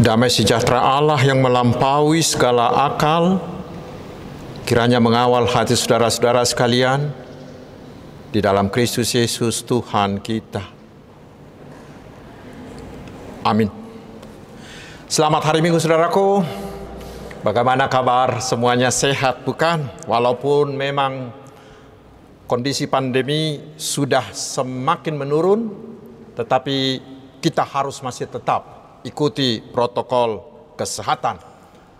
Damai sejahtera Allah yang melampaui segala akal, kiranya mengawal hati saudara-saudara sekalian di dalam Kristus Yesus Tuhan kita. Amin. Selamat hari Minggu saudaraku. Bagaimana kabar? Semuanya sehat bukan? Walaupun memang kondisi pandemi sudah semakin menurun, tetapi kita harus masih tetap ikuti protokol kesehatan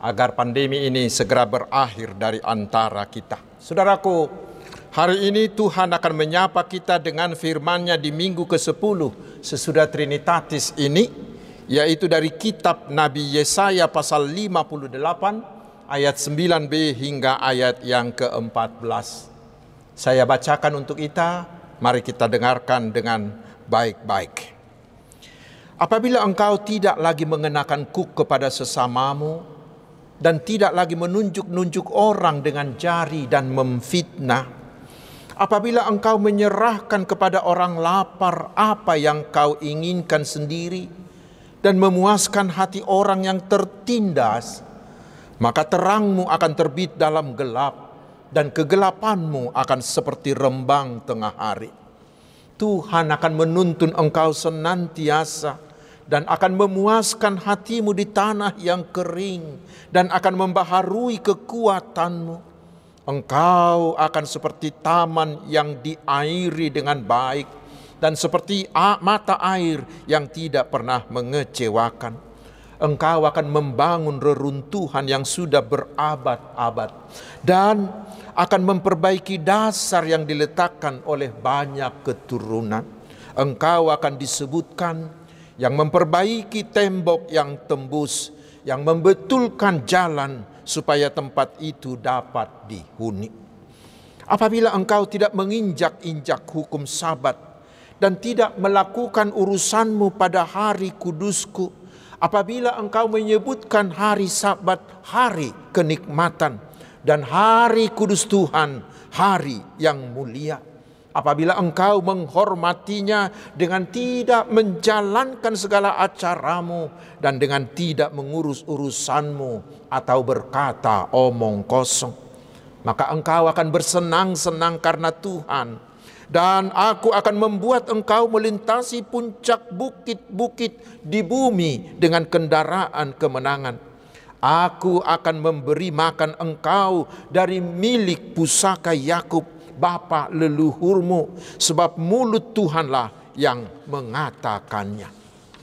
agar pandemi ini segera berakhir dari antara kita. Saudaraku, hari ini Tuhan akan menyapa kita dengan firman-Nya di minggu ke-10 sesudah Trinitatis ini, yaitu dari kitab Nabi Yesaya pasal 58 ayat 9b hingga ayat yang ke-14. Saya bacakan untuk kita, mari kita dengarkan dengan baik-baik. Apabila engkau tidak lagi mengenakan kuk kepada sesamamu dan tidak lagi menunjuk-nunjuk orang dengan jari dan memfitnah, apabila engkau menyerahkan kepada orang lapar apa yang kau inginkan sendiri dan memuaskan hati orang yang tertindas, maka terangmu akan terbit dalam gelap dan kegelapanmu akan seperti rembang tengah hari. Tuhan akan menuntun engkau senantiasa dan akan memuaskan hatimu di tanah yang kering dan akan membaharui kekuatanmu. Engkau akan seperti taman yang diairi dengan baik dan seperti mata air yang tidak pernah mengecewakan. Engkau akan membangun reruntuhan yang sudah berabad-abad dan akan memperbaiki dasar yang diletakkan oleh banyak keturunan. Engkau akan disebutkan yang memperbaiki tembok yang tembus, yang membetulkan jalan supaya tempat itu dapat dihuni. Apabila engkau tidak menginjak-injak hukum sabat dan tidak melakukan urusanmu pada hari kudusku, apabila engkau menyebutkan hari sabat hari kenikmatan dan hari kudus Tuhan hari yang mulia, Apabila engkau menghormatinya dengan tidak menjalankan segala acaramu dan dengan tidak mengurus urusanmu atau berkata omong kosong, maka engkau akan bersenang-senang karena Tuhan dan aku akan membuat engkau melintasi puncak bukit-bukit di bumi dengan kendaraan kemenangan. Aku akan memberi makan engkau dari milik pusaka Yakub bapa leluhurmu sebab mulut Tuhanlah yang mengatakannya.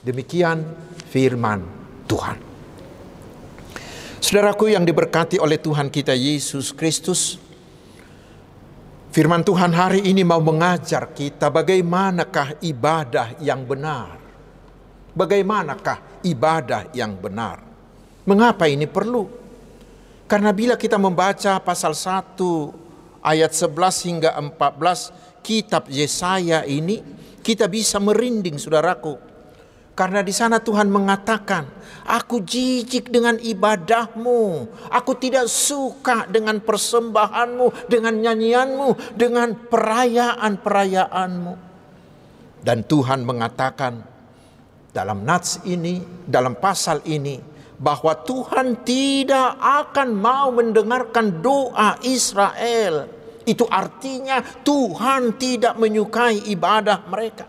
Demikian firman Tuhan. Saudaraku yang diberkati oleh Tuhan kita Yesus Kristus, firman Tuhan hari ini mau mengajar kita bagaimanakah ibadah yang benar. Bagaimanakah ibadah yang benar? Mengapa ini perlu? Karena bila kita membaca pasal 1 ayat 11 hingga 14 kitab Yesaya ini kita bisa merinding saudaraku. Karena di sana Tuhan mengatakan, aku jijik dengan ibadahmu. Aku tidak suka dengan persembahanmu, dengan nyanyianmu, dengan perayaan-perayaanmu. Dan Tuhan mengatakan dalam nats ini, dalam pasal ini, bahwa Tuhan tidak akan mau mendengarkan doa Israel. Itu artinya Tuhan tidak menyukai ibadah mereka.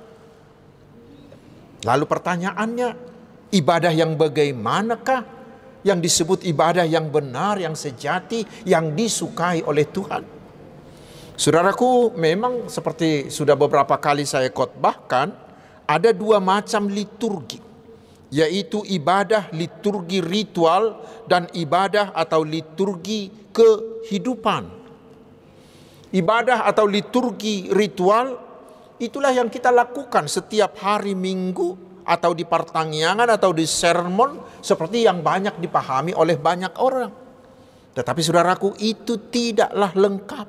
Lalu pertanyaannya, ibadah yang bagaimanakah yang disebut ibadah yang benar, yang sejati, yang disukai oleh Tuhan? Saudaraku, memang seperti sudah beberapa kali saya khotbahkan, ada dua macam liturgi yaitu ibadah liturgi ritual dan ibadah atau liturgi kehidupan. Ibadah atau liturgi ritual itulah yang kita lakukan setiap hari Minggu atau di pertanyaan atau di sermon seperti yang banyak dipahami oleh banyak orang. Tetapi saudaraku itu tidaklah lengkap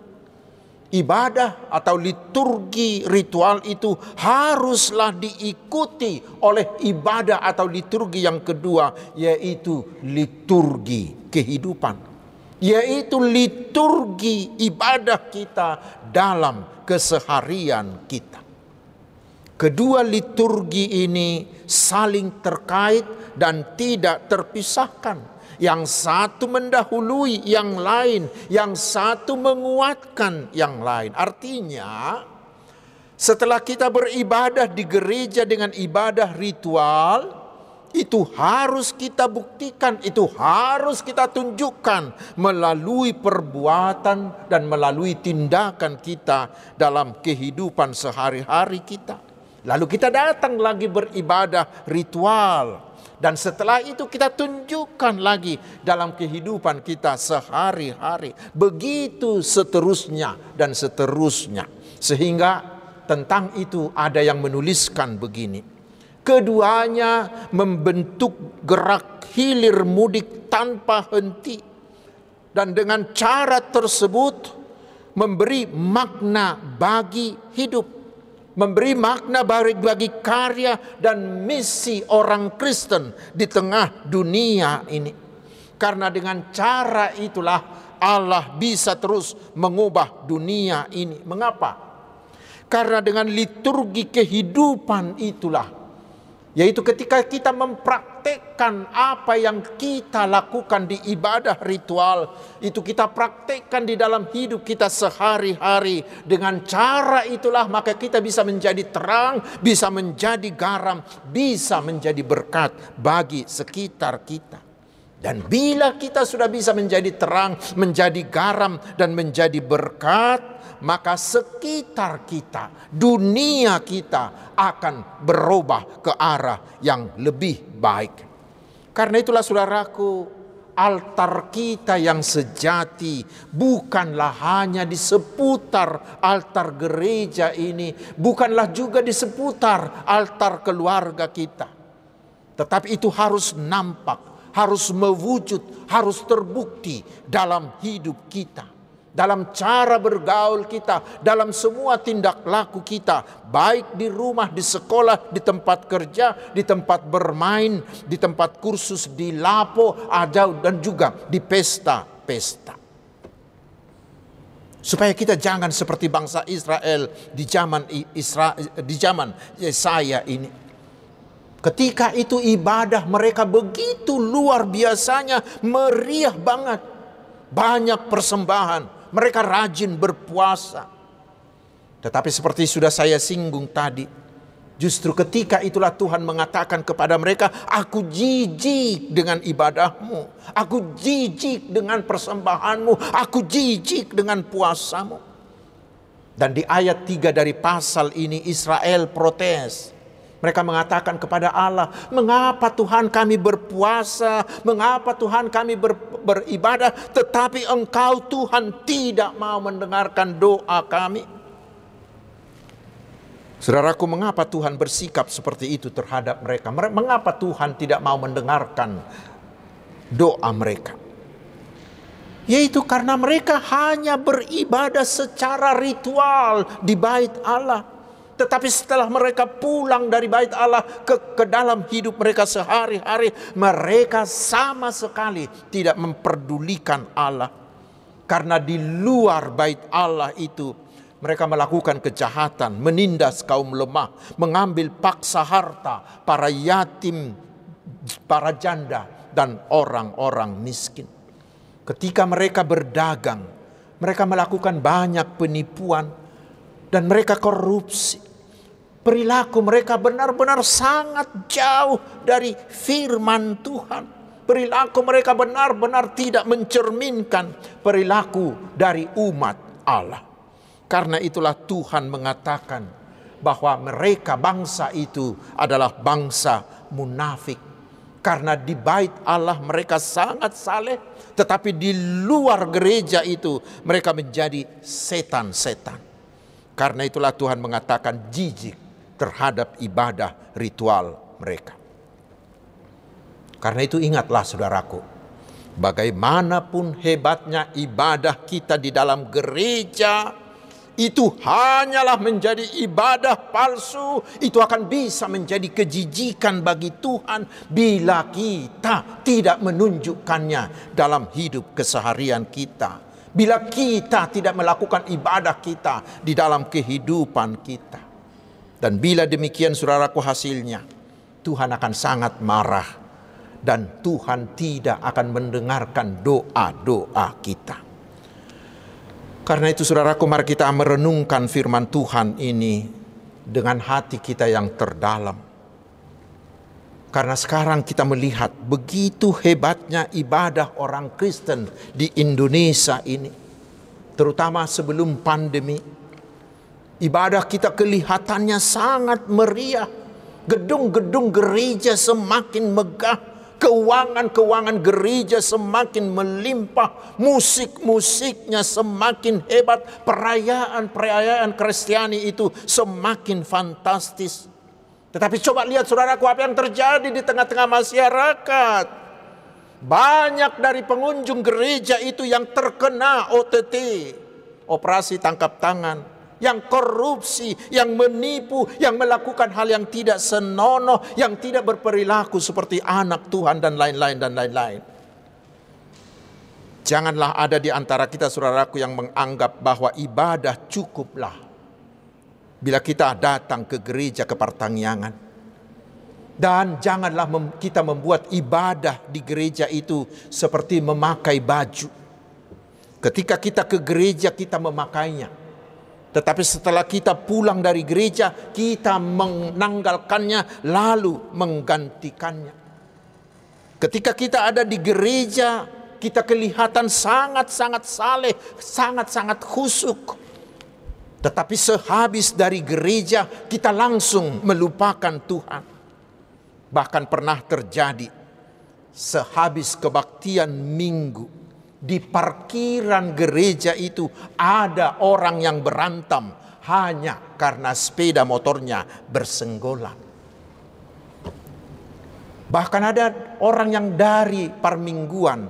ibadah atau liturgi ritual itu haruslah diikuti oleh ibadah atau liturgi yang kedua yaitu liturgi kehidupan yaitu liturgi ibadah kita dalam keseharian kita Kedua liturgi ini saling terkait dan tidak terpisahkan. Yang satu mendahului yang lain, yang satu menguatkan yang lain. Artinya, setelah kita beribadah di gereja dengan ibadah ritual, itu harus kita buktikan, itu harus kita tunjukkan melalui perbuatan dan melalui tindakan kita dalam kehidupan sehari-hari kita. Lalu kita datang lagi beribadah ritual. Dan setelah itu kita tunjukkan lagi dalam kehidupan kita sehari-hari. Begitu seterusnya dan seterusnya. Sehingga tentang itu ada yang menuliskan begini. Keduanya membentuk gerak hilir mudik tanpa henti. Dan dengan cara tersebut memberi makna bagi hidup. Memberi makna bagi, bagi karya dan misi orang Kristen di tengah dunia ini. Karena dengan cara itulah Allah bisa terus mengubah dunia ini. Mengapa? Karena dengan liturgi kehidupan itulah yaitu ketika kita mempraktekkan apa yang kita lakukan di ibadah ritual, itu kita praktekkan di dalam hidup kita sehari-hari. Dengan cara itulah maka kita bisa menjadi terang, bisa menjadi garam, bisa menjadi berkat bagi sekitar kita. Dan bila kita sudah bisa menjadi terang, menjadi garam, dan menjadi berkat, maka sekitar kita, dunia kita akan berubah ke arah yang lebih baik. Karena itulah saudaraku, altar kita yang sejati bukanlah hanya di seputar altar gereja ini, bukanlah juga di seputar altar keluarga kita. Tetapi itu harus nampak, harus mewujud, harus terbukti dalam hidup kita dalam cara bergaul kita, dalam semua tindak laku kita, baik di rumah, di sekolah, di tempat kerja, di tempat bermain, di tempat kursus, di lapo, ada dan juga di pesta-pesta. Supaya kita jangan seperti bangsa Israel di zaman Isra, di zaman Yesaya ini. Ketika itu ibadah mereka begitu luar biasanya, meriah banget. Banyak persembahan, mereka rajin berpuasa. Tetapi seperti sudah saya singgung tadi, justru ketika itulah Tuhan mengatakan kepada mereka, aku jijik dengan ibadahmu, aku jijik dengan persembahanmu, aku jijik dengan puasamu. Dan di ayat 3 dari pasal ini Israel protes. Mereka mengatakan kepada Allah, "Mengapa Tuhan kami berpuasa? Mengapa Tuhan kami ber, beribadah, tetapi Engkau Tuhan tidak mau mendengarkan doa kami?" Saudaraku, mengapa Tuhan bersikap seperti itu terhadap mereka? Mengapa Tuhan tidak mau mendengarkan doa mereka? Yaitu karena mereka hanya beribadah secara ritual di bait Allah tetapi setelah mereka pulang dari bait Allah ke, ke dalam hidup mereka sehari-hari, mereka sama sekali tidak memperdulikan Allah. Karena di luar bait Allah itu mereka melakukan kejahatan, menindas kaum lemah, mengambil paksa harta para yatim, para janda, dan orang-orang miskin. Ketika mereka berdagang, mereka melakukan banyak penipuan dan mereka korupsi. Perilaku mereka benar-benar sangat jauh dari firman Tuhan. Perilaku mereka benar-benar tidak mencerminkan perilaku dari umat Allah. Karena itulah Tuhan mengatakan bahwa mereka bangsa itu adalah bangsa munafik. Karena di bait Allah mereka sangat saleh, tetapi di luar gereja itu mereka menjadi setan-setan. Karena itulah Tuhan mengatakan jijik terhadap ibadah ritual mereka. Karena itu ingatlah saudaraku, bagaimanapun hebatnya ibadah kita di dalam gereja, itu hanyalah menjadi ibadah palsu, itu akan bisa menjadi kejijikan bagi Tuhan bila kita tidak menunjukkannya dalam hidup keseharian kita. Bila kita tidak melakukan ibadah kita di dalam kehidupan kita. Dan bila demikian saudaraku hasilnya, Tuhan akan sangat marah dan Tuhan tidak akan mendengarkan doa-doa kita. Karena itu saudaraku mari kita merenungkan firman Tuhan ini dengan hati kita yang terdalam. Karena sekarang kita melihat begitu hebatnya ibadah orang Kristen di Indonesia ini. Terutama sebelum pandemi Ibadah kita kelihatannya sangat meriah. Gedung-gedung gereja semakin megah. Keuangan-keuangan gereja semakin melimpah. Musik-musiknya semakin hebat. Perayaan-perayaan Kristiani itu semakin fantastis. Tetapi coba lihat saudaraku apa yang terjadi di tengah-tengah masyarakat. Banyak dari pengunjung gereja itu yang terkena OTT. Operasi tangkap tangan yang korupsi, yang menipu, yang melakukan hal yang tidak senonoh, yang tidak berperilaku seperti anak Tuhan dan lain-lain dan lain-lain. Janganlah ada di antara kita saudaraku yang menganggap bahwa ibadah cukuplah bila kita datang ke gereja ke pertangyangan. Dan janganlah kita membuat ibadah di gereja itu seperti memakai baju. Ketika kita ke gereja kita memakainya. Tetapi setelah kita pulang dari gereja, kita menanggalkannya lalu menggantikannya. Ketika kita ada di gereja, kita kelihatan sangat-sangat saleh, sangat-sangat khusuk. Tetapi sehabis dari gereja, kita langsung melupakan Tuhan. Bahkan pernah terjadi sehabis kebaktian minggu, di parkiran gereja itu ada orang yang berantem hanya karena sepeda motornya bersenggolan. Bahkan ada orang yang dari parmingguan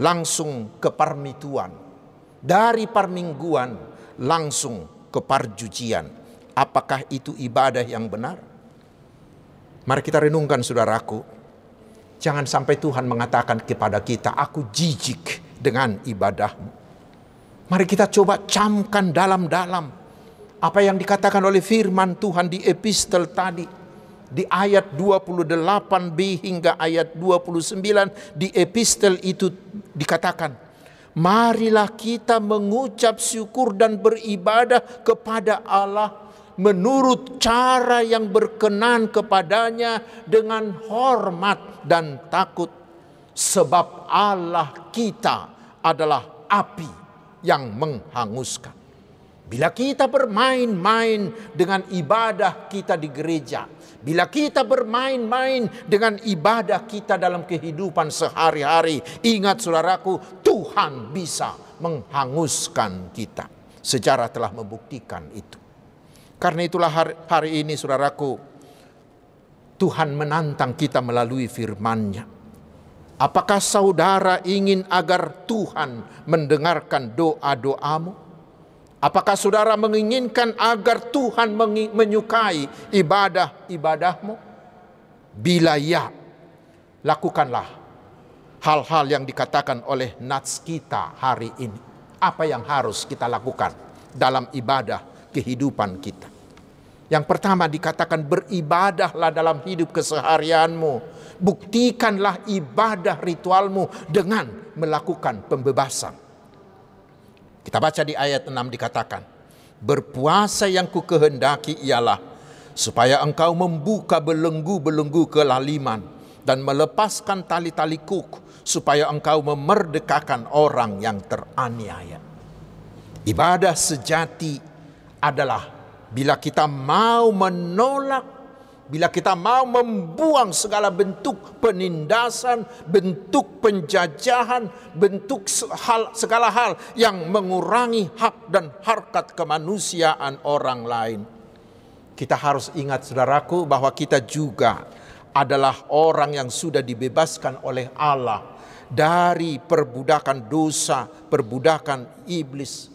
langsung ke parmituan. Dari parmingguan langsung ke parjujian. Apakah itu ibadah yang benar? Mari kita renungkan saudaraku. Jangan sampai Tuhan mengatakan kepada kita, aku jijik dengan ibadahmu. Mari kita coba camkan dalam-dalam apa yang dikatakan oleh firman Tuhan di epistel tadi. Di ayat 28b hingga ayat 29 di epistel itu dikatakan, Marilah kita mengucap syukur dan beribadah kepada Allah menurut cara yang berkenan kepadanya dengan hormat dan takut sebab Allah kita adalah api yang menghanguskan. Bila kita bermain-main dengan ibadah kita di gereja, bila kita bermain-main dengan ibadah kita dalam kehidupan sehari-hari, ingat saudaraku, Tuhan bisa menghanguskan kita. Sejarah telah membuktikan itu. Karena itulah hari, hari ini saudaraku, Tuhan menantang kita melalui firman-Nya. Apakah saudara ingin agar Tuhan mendengarkan doa-doamu? Apakah saudara menginginkan agar Tuhan menyukai ibadah-ibadahmu? Bila ya, lakukanlah hal-hal yang dikatakan oleh nats kita hari ini. Apa yang harus kita lakukan dalam ibadah kehidupan kita? Yang pertama dikatakan beribadahlah dalam hidup keseharianmu. Buktikanlah ibadah ritualmu dengan melakukan pembebasan. Kita baca di ayat 6 dikatakan, berpuasa yang ku kehendaki ialah supaya engkau membuka belenggu-belenggu kelaliman dan melepaskan tali-tali kuk supaya engkau memerdekakan orang yang teraniaya. Ibadah sejati adalah Bila kita mau menolak, bila kita mau membuang segala bentuk penindasan, bentuk penjajahan, bentuk hal, segala hal yang mengurangi hak dan harkat kemanusiaan orang lain. Kita harus ingat saudaraku bahwa kita juga adalah orang yang sudah dibebaskan oleh Allah dari perbudakan dosa, perbudakan iblis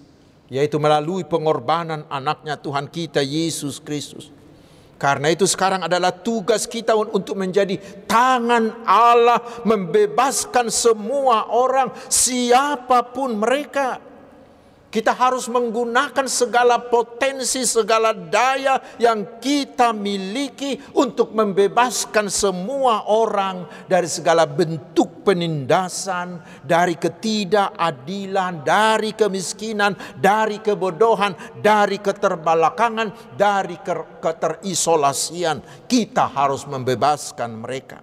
yaitu melalui pengorbanan anaknya Tuhan kita Yesus Kristus. Karena itu sekarang adalah tugas kita untuk menjadi tangan Allah membebaskan semua orang siapa pun mereka. Kita harus menggunakan segala potensi, segala daya yang kita miliki untuk membebaskan semua orang dari segala bentuk penindasan, dari ketidakadilan, dari kemiskinan, dari kebodohan, dari keterbelakangan, dari keterisolasian. Kita harus membebaskan mereka.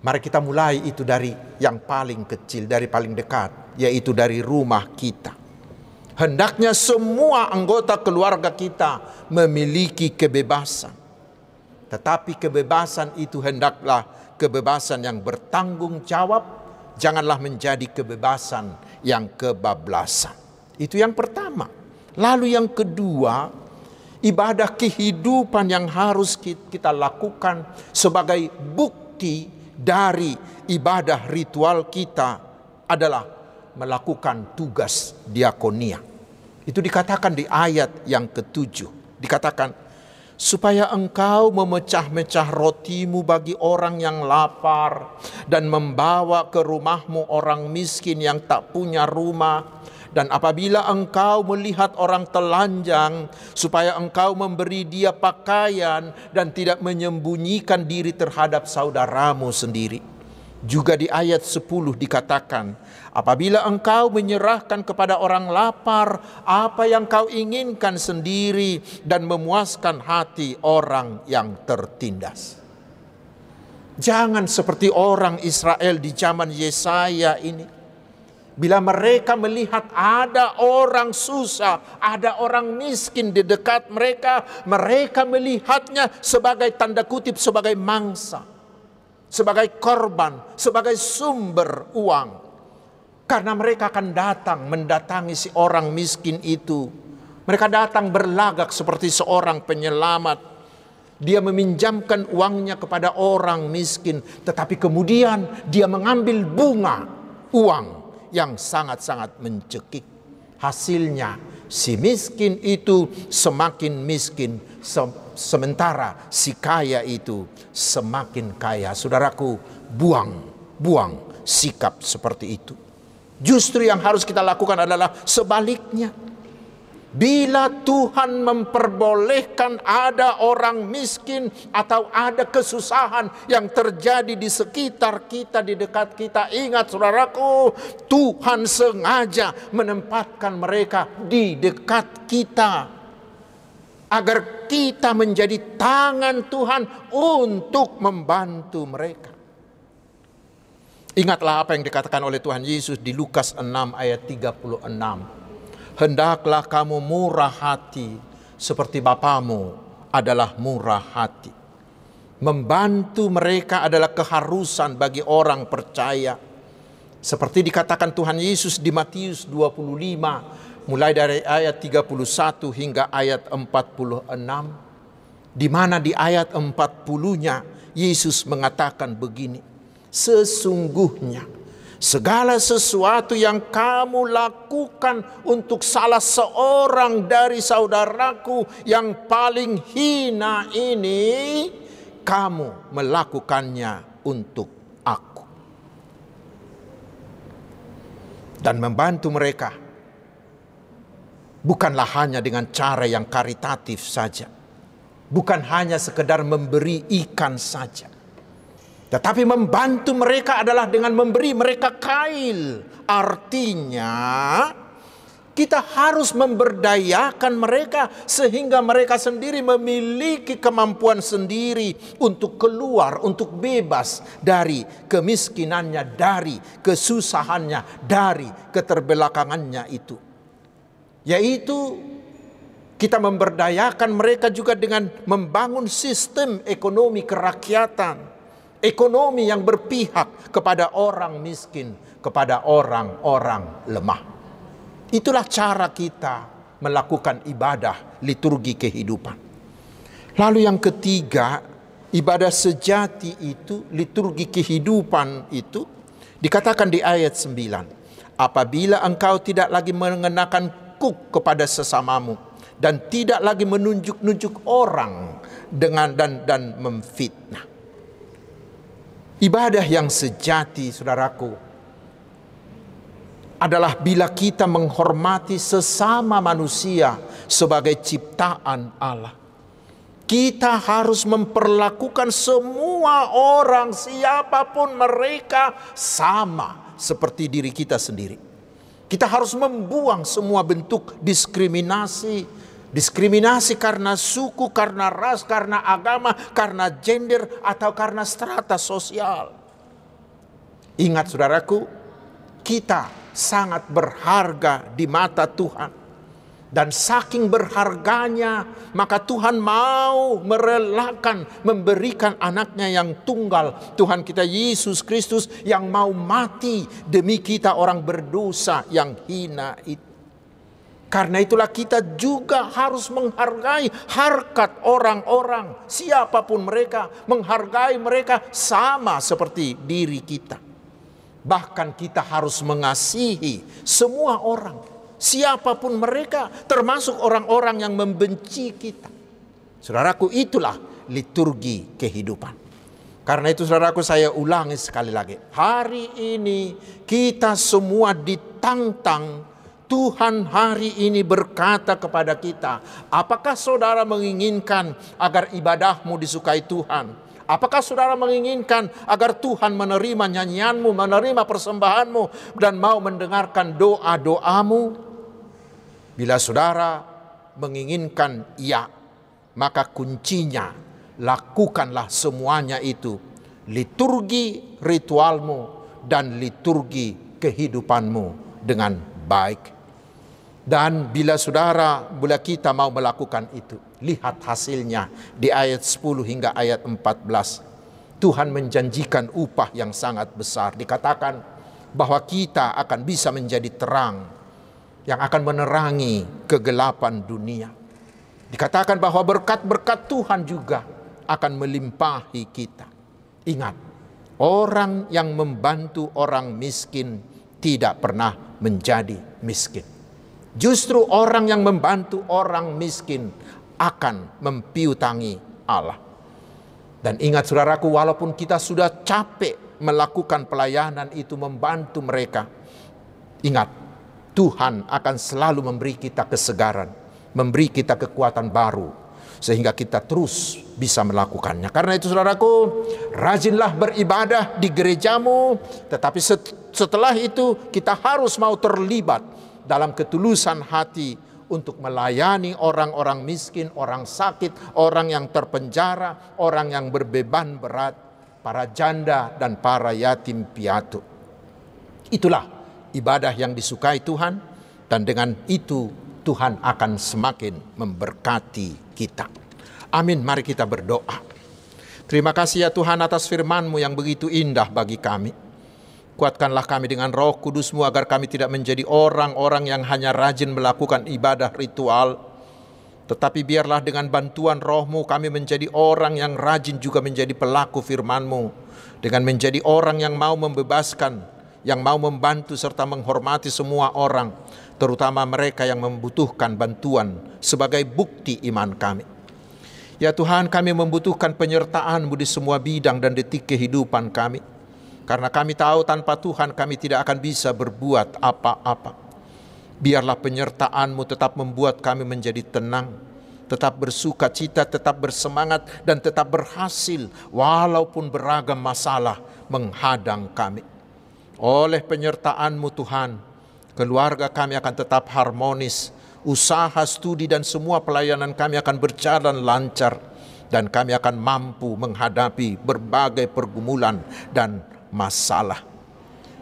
Mari kita mulai itu dari yang paling kecil, dari paling dekat, yaitu dari rumah kita. Hendaknya semua anggota keluarga kita memiliki kebebasan. Tetapi kebebasan itu hendaklah kebebasan yang bertanggung jawab, janganlah menjadi kebebasan yang kebablasan. Itu yang pertama. Lalu yang kedua, ibadah kehidupan yang harus kita lakukan sebagai bukti dari ibadah ritual kita adalah melakukan tugas diakonia. Itu dikatakan di ayat yang ketujuh. Dikatakan, supaya engkau memecah-mecah rotimu bagi orang yang lapar dan membawa ke rumahmu orang miskin yang tak punya rumah. Dan apabila engkau melihat orang telanjang, supaya engkau memberi dia pakaian dan tidak menyembunyikan diri terhadap saudaramu sendiri. Juga di ayat 10 dikatakan, Apabila engkau menyerahkan kepada orang lapar apa yang kau inginkan sendiri dan memuaskan hati orang yang tertindas. Jangan seperti orang Israel di zaman Yesaya ini. Bila mereka melihat ada orang susah, ada orang miskin di dekat mereka, mereka melihatnya sebagai tanda kutip sebagai mangsa, sebagai korban, sebagai sumber uang. Karena mereka akan datang mendatangi si orang miskin itu. Mereka datang berlagak seperti seorang penyelamat. Dia meminjamkan uangnya kepada orang miskin, tetapi kemudian dia mengambil bunga uang yang sangat-sangat mencekik. Hasilnya si miskin itu semakin miskin sementara si kaya itu semakin kaya. Saudaraku, buang, buang sikap seperti itu. Justru yang harus kita lakukan adalah sebaliknya. Bila Tuhan memperbolehkan ada orang miskin atau ada kesusahan yang terjadi di sekitar kita, di dekat kita, ingat saudaraku, Tuhan sengaja menempatkan mereka di dekat kita agar kita menjadi tangan Tuhan untuk membantu mereka. Ingatlah apa yang dikatakan oleh Tuhan Yesus di Lukas 6 ayat 36. Hendaklah kamu murah hati seperti Bapamu adalah murah hati. Membantu mereka adalah keharusan bagi orang percaya. Seperti dikatakan Tuhan Yesus di Matius 25 mulai dari ayat 31 hingga ayat 46 di mana di ayat 40-nya Yesus mengatakan begini Sesungguhnya segala sesuatu yang kamu lakukan untuk salah seorang dari saudaraku yang paling hina ini, kamu melakukannya untuk aku. Dan membantu mereka bukanlah hanya dengan cara yang karitatif saja. Bukan hanya sekedar memberi ikan saja tetapi membantu mereka adalah dengan memberi mereka kail. Artinya kita harus memberdayakan mereka sehingga mereka sendiri memiliki kemampuan sendiri untuk keluar, untuk bebas dari kemiskinannya, dari kesusahannya, dari keterbelakangannya itu. Yaitu kita memberdayakan mereka juga dengan membangun sistem ekonomi kerakyatan ekonomi yang berpihak kepada orang miskin, kepada orang-orang lemah. Itulah cara kita melakukan ibadah liturgi kehidupan. Lalu yang ketiga, ibadah sejati itu, liturgi kehidupan itu dikatakan di ayat 9. Apabila engkau tidak lagi mengenakan kuk kepada sesamamu dan tidak lagi menunjuk-nunjuk orang dengan dan dan memfitnah. Ibadah yang sejati, saudaraku, adalah bila kita menghormati sesama manusia sebagai ciptaan Allah. Kita harus memperlakukan semua orang, siapa pun mereka, sama seperti diri kita sendiri. Kita harus membuang semua bentuk diskriminasi, diskriminasi karena suku, karena ras, karena agama, karena gender, atau karena strata sosial. Ingat, saudaraku, kita sangat berharga di mata Tuhan. Dan saking berharganya, maka Tuhan mau merelakan memberikan anaknya yang tunggal. Tuhan kita Yesus Kristus yang mau mati demi kita orang berdosa yang hina itu. Karena itulah kita juga harus menghargai harkat orang-orang, siapa pun mereka, menghargai mereka sama seperti diri kita. Bahkan kita harus mengasihi semua orang, siapa pun mereka, termasuk orang-orang yang membenci kita. Saudaraku, itulah liturgi kehidupan. Karena itu saudaraku saya ulangi sekali lagi. Hari ini kita semua ditantang Tuhan hari ini berkata kepada kita, apakah saudara menginginkan agar ibadahmu disukai Tuhan? Apakah saudara menginginkan agar Tuhan menerima nyanyianmu, menerima persembahanmu, dan mau mendengarkan doa-doamu? Bila saudara menginginkan iya, maka kuncinya lakukanlah semuanya itu. Liturgi ritualmu dan liturgi kehidupanmu dengan baik. Dan bila saudara, bila kita mau melakukan itu, lihat hasilnya di ayat 10 hingga ayat 14. Tuhan menjanjikan upah yang sangat besar. Dikatakan bahwa kita akan bisa menjadi terang yang akan menerangi kegelapan dunia. Dikatakan bahwa berkat-berkat Tuhan juga akan melimpahi kita. Ingat, orang yang membantu orang miskin tidak pernah menjadi miskin. Justru orang yang membantu orang miskin akan mempiutangi Allah. Dan ingat saudaraku, walaupun kita sudah capek melakukan pelayanan itu membantu mereka, ingat Tuhan akan selalu memberi kita kesegaran, memberi kita kekuatan baru sehingga kita terus bisa melakukannya. Karena itu saudaraku, rajinlah beribadah di gerejamu, tetapi setelah itu kita harus mau terlibat dalam ketulusan hati untuk melayani orang-orang miskin, orang sakit, orang yang terpenjara, orang yang berbeban berat, para janda dan para yatim piatu. Itulah ibadah yang disukai Tuhan dan dengan itu Tuhan akan semakin memberkati kita. Amin, mari kita berdoa. Terima kasih ya Tuhan atas firman-Mu yang begitu indah bagi kami. Kuatkanlah kami dengan roh kudusmu agar kami tidak menjadi orang-orang yang hanya rajin melakukan ibadah ritual. Tetapi biarlah dengan bantuan rohmu kami menjadi orang yang rajin juga menjadi pelaku firmanmu. Dengan menjadi orang yang mau membebaskan, yang mau membantu serta menghormati semua orang. Terutama mereka yang membutuhkan bantuan sebagai bukti iman kami. Ya Tuhan kami membutuhkan penyertaan-Mu di semua bidang dan detik kehidupan kami. Karena kami tahu tanpa Tuhan kami tidak akan bisa berbuat apa-apa. Biarlah penyertaan-Mu tetap membuat kami menjadi tenang, tetap bersuka cita, tetap bersemangat, dan tetap berhasil walaupun beragam masalah menghadang kami. Oleh penyertaan-Mu Tuhan, keluarga kami akan tetap harmonis, usaha, studi, dan semua pelayanan kami akan berjalan lancar, dan kami akan mampu menghadapi berbagai pergumulan dan masalah.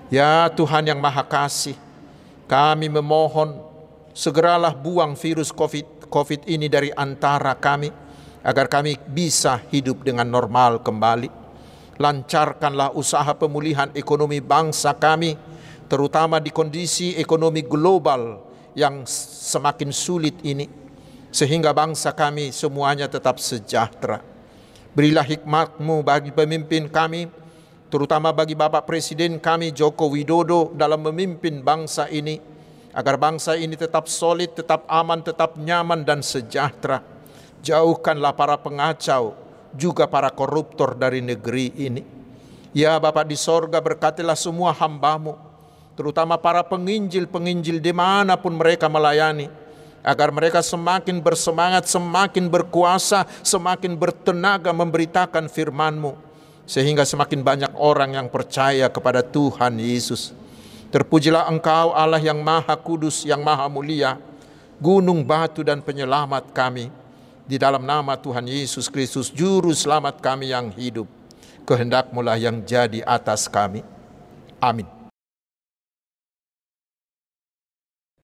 Ya Tuhan yang Maha Kasih, kami memohon segeralah buang virus COVID, COVID ini dari antara kami agar kami bisa hidup dengan normal kembali. Lancarkanlah usaha pemulihan ekonomi bangsa kami, terutama di kondisi ekonomi global yang semakin sulit ini, sehingga bangsa kami semuanya tetap sejahtera. Berilah hikmatmu bagi pemimpin kami, terutama bagi Bapak Presiden kami Joko Widodo dalam memimpin bangsa ini agar bangsa ini tetap solid, tetap aman, tetap nyaman dan sejahtera. Jauhkanlah para pengacau, juga para koruptor dari negeri ini. Ya Bapak di sorga berkatilah semua hambamu, terutama para penginjil-penginjil di mana pun mereka melayani, agar mereka semakin bersemangat, semakin berkuasa, semakin bertenaga memberitakan firman-Mu, sehingga semakin banyak orang yang percaya kepada Tuhan Yesus. Terpujilah Engkau Allah yang Maha Kudus, yang Maha Mulia, gunung batu dan penyelamat kami. Di dalam nama Tuhan Yesus Kristus, Juru Selamat kami yang hidup, kehendak lah yang jadi atas kami. Amin.